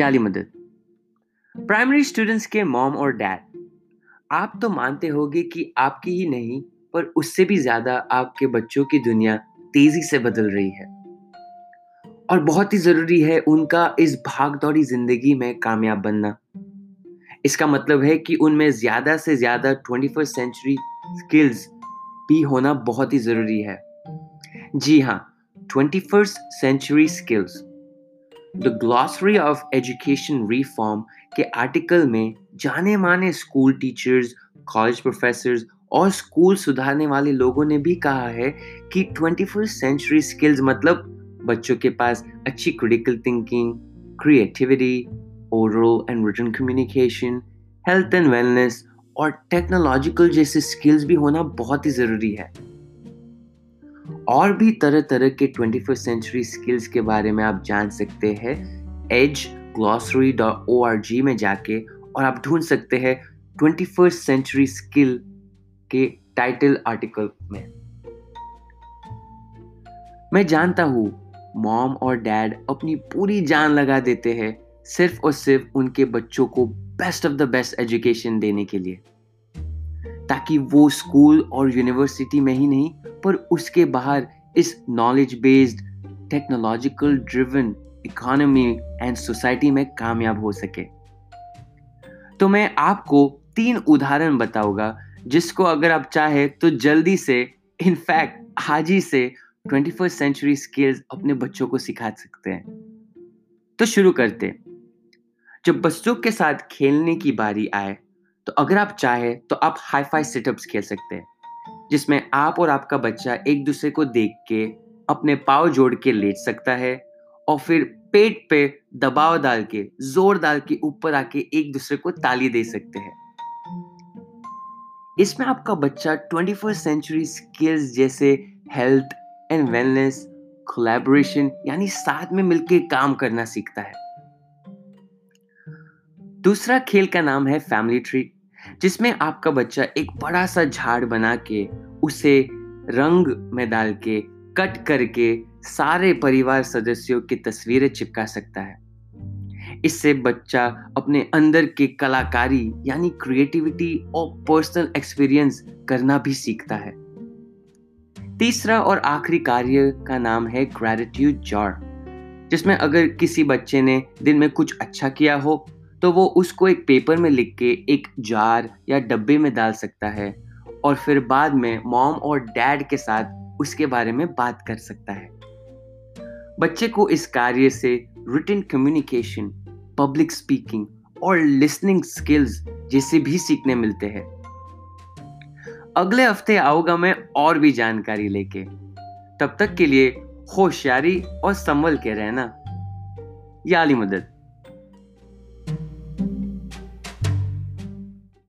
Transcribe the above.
याली मदद primary students के mom और डैड आप तो मानते होगे कि आपकी ही नहीं, पर उससे भी ज़्यादा आपके बच्चों की दुनिया तेज़ी से बदल रही है। और बहुत ही ज़रूरी है उनका इस भाग दौड़ी ज़िंदगी में कामयाब बनना। इसका मतलब है कि उनमें ज़्यादा से ज़्यादा ट्वेंटी फ़र्स्ट सेंचुरी स्किल्स भी होना बहुत ही ज़रूरी है। जी हाँ twenty first century skills the glossary of education reform के आर्टिकल में जाने माने स्कूल टीचर्स कॉलेज प्रोफेसर और स्कूल सुधारने वाले लोगों ने भी कहा है कि ट्वेंटी फ़र्स्ट सेंचुरी स्किल्स मतलब बच्चों के पास अच्छी critical thinking creativity oral and written communication health and wellness और टेक्नोलॉजिकल जैसे स्किल्स भी होना बहुत ही ज़रूरी है। और भी तरह तरह के ट्वेंटी फ़र्स्ट सेंचुरी स्किल्स के बारे में आप जान सकते हैं। Ed glossary dot O R G में जाके और आप ढूंढ सकते हैं ट्वेंटी फ़र्स्ट सेंचुरी स्किल के टाइटल आर्टिकल में। मैं जानता हूँ मॉम और डैड अपनी पूरी जान लगा देते हैं सिर्फ़ और सिर्फ़ उनके बच्चों को best of the best education देने के लिए। ताकि वो स्कूल और यूनिवर्सिटी में ही नहीं, पर उसके बाहर इस knowledge based technological driven economy and society में कामयाब हो सके। तो मैं आपको तीन उदाहरण बताऊँगा, जिसको अगर आप चाहे तो जल्दी से इनफैक्ट आज ही से ट्वेंटी फ़र्स्ट सेंचुरी स्किल्स अपने बच्चों को सिखा सकते हैं। तो शुरू करते जब बच्चों के साथ खेलने की बारी आए तो अगर आप चाहे तो आप हाई फाई सेटअप्स खेल सकते हैं जिसमें आप और आपका बच्चा एक दूसरे को देख के अपने पाव जोड़ के लेट सकता है और फिर पेट पे दबाव डाल के ज़ोर डाल के ऊपर आके एक दूसरे को ताली दे सकते हैं। इसमें आपका बच्चा ट्वेंटी फ़र्स्ट सेंचुरी स्किल्स जैसे हेल्थ एंड वेलनेस कोलैबोरेशन यानी साथ में मिलकर काम करना सीखता है। दूसरा खेल का नाम है फैमिली ट्री। जिसमें आपका बच्चा एक बड़ा सा झाड़ बना के उसे रंग में डाल के, कट करके सारे परिवार सदस्यों की तस्वीरें चिपका सकता है। इससे बच्चा अपने अंदर के कलाकारी यानी क्रिएटिविटी और पर्सनल एक्सपीरियंस करना भी सीखता है। तीसरा और आखिरी कार्य का नाम है ग्रेटिट्यूड जार जिसमें अगर किसी बच्चे ने दिन में कुछ अच्छा किया हो तो वो उसको एक पेपर में लिख के एक जार या डब्बे में डाल सकता है और फिर बाद में मॉम और डैड के साथ उसके बारे में बात कर सकता है। बच्चे को इस कार्य से रिटन कम्युनिकेशन पब्लिक स्पीकिंग और लिसनिंग स्किल्स जैसे भी सीखने मिलते हैं। अगले हफ़्ते आऊँगा मैं और भी जानकारी लेके। तब तक के लिए होशियारी और संभल के रहना। याली मदद।